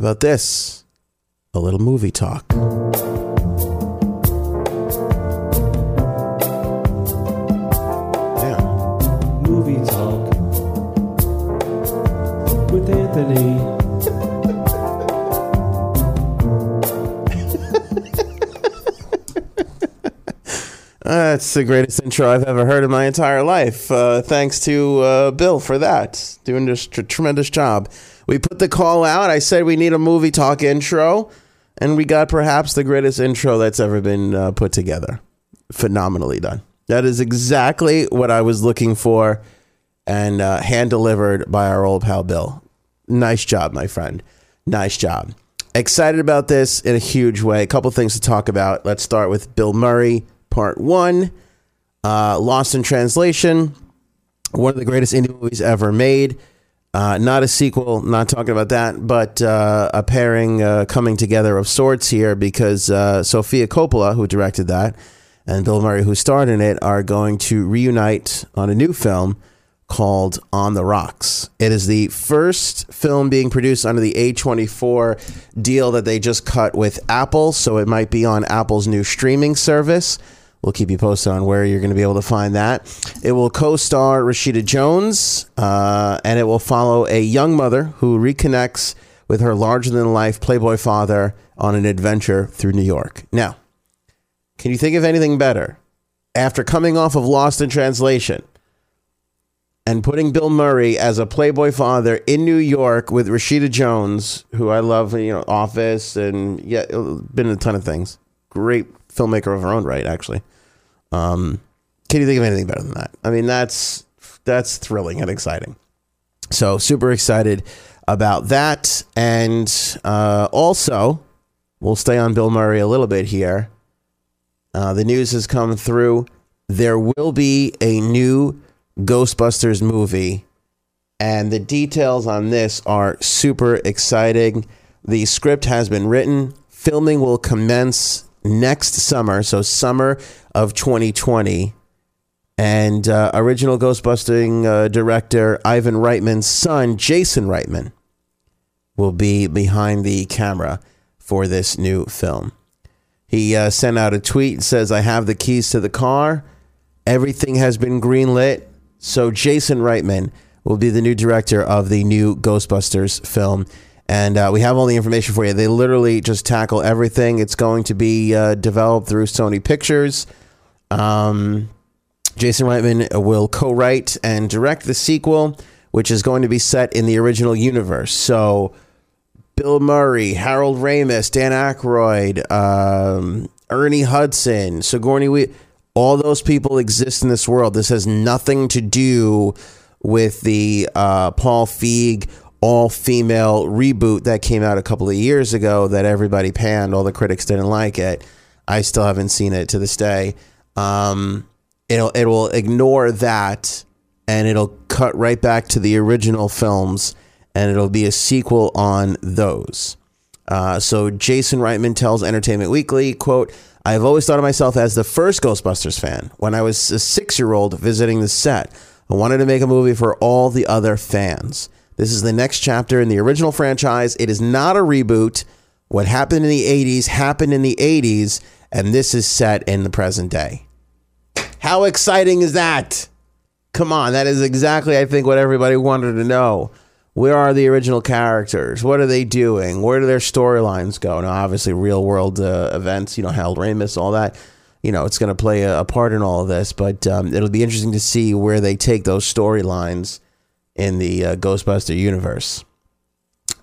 about this? A little movie talk. Yeah. Movie Talk with Anthony. That's the greatest intro I've ever heard in my entire life. Uh, thanks to uh, Bill for that. Doing just a tremendous job. We put the call out. I said we need a movie talk intro, and we got perhaps the greatest intro that's ever been uh, put together. Phenomenally done. That is exactly what I was looking for, and uh, hand delivered by our old pal Bill. Nice job, my friend. Nice job. Excited about this in a huge way. A couple things to talk about. Let's start with Bill Murray, part one. Uh, Lost in Translation, one of the greatest indie movies ever made. Uh, not a sequel, not talking about that, but uh, a pairing uh, coming together of sorts here because uh, Sofia Coppola, who directed that, and Bill Murray, who starred in it, are going to reunite on a new film called On the Rocks. It is the first film being produced under the A24 deal that they just cut with Apple, so it might be on Apple's new streaming service. We'll keep you posted on where you're going to be able to find that. It will co star Rashida Jones, uh, and it will follow a young mother who reconnects with her larger than life Playboy father on an adventure through New York. Now, can you think of anything better? After coming off of Lost in Translation and putting Bill Murray as a Playboy father in New York with Rashida Jones, who I love, you know, Office and yeah, been in a ton of things. Great filmmaker of her own right, actually. Um, can you think of anything better than that? I mean, that's that's thrilling and exciting. So super excited about that, and uh, also we'll stay on Bill Murray a little bit here. Uh, the news has come through. There will be a new Ghostbusters movie, and the details on this are super exciting. The script has been written. Filming will commence next summer, so summer of 2020. And uh, original Ghostbusting uh, director Ivan Reitman's son, Jason Reitman, will be behind the camera for this new film. He uh, sent out a tweet and says, I have the keys to the car. Everything has been greenlit. So Jason Reitman will be the new director of the new Ghostbusters film. And uh, we have all the information for you. They literally just tackle everything. It's going to be uh, developed through Sony Pictures. Um, Jason Reitman will co write and direct the sequel, which is going to be set in the original universe. So Bill Murray, Harold Ramis, Dan Aykroyd, um, Ernie Hudson, Sigourney Weaver, all those people exist in this world. This has nothing to do with the uh, Paul Feig all female reboot that came out a couple of years ago that everybody panned. All the critics didn't like it. I still haven't seen it to this day. Um, it'll it will ignore that and it'll cut right back to the original films and it'll be a sequel on those. Uh, so Jason Reitman tells Entertainment Weekly, quote, I have always thought of myself as the first Ghostbusters fan. When I was a six year old visiting the set, I wanted to make a movie for all the other fans. This is the next chapter in the original franchise. It is not a reboot. What happened in the 80s happened in the 80s, and this is set in the present day. How exciting is that? Come on, that is exactly, I think, what everybody wanted to know. Where are the original characters? What are they doing? Where do their storylines go? Now, obviously, real world uh, events, you know, Harold Ramis, all that, you know, it's going to play a, a, part in all of this, but um, it'll be interesting to see where they take those storylines in the uh, Ghostbuster universe.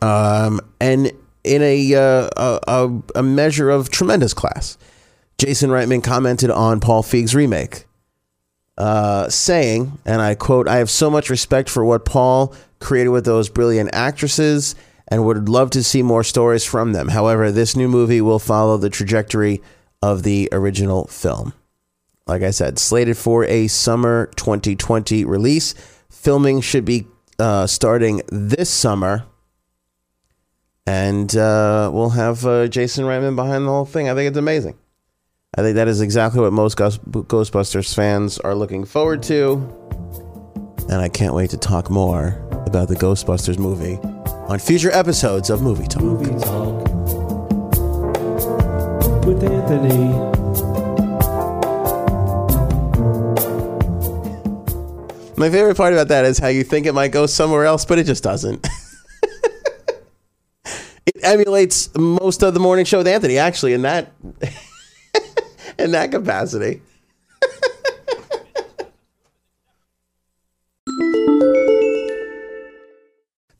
Um, and in a, uh, a, a measure of tremendous class, Jason Reitman commented on Paul Feig's remake, uh, saying, and I quote, I have so much respect for what Paul created with those brilliant actresses and would love to see more stories from them. However, this new movie will follow the trajectory of the original film. Like I said, slated for a summer 2020 release. Filming should be uh, starting this summer. And uh, we'll have uh, Jason Reitman behind the whole thing. I think it's amazing. I think that is exactly what most Ghostbusters fans are looking forward to. And I can't wait to talk more about the Ghostbusters movie on future episodes of Movie Talk. Movie Talk with Anthony. My favorite part about that is how you think it might go somewhere else, but it just doesn't. it emulates most of the morning show with Anthony, actually, in that in that capacity.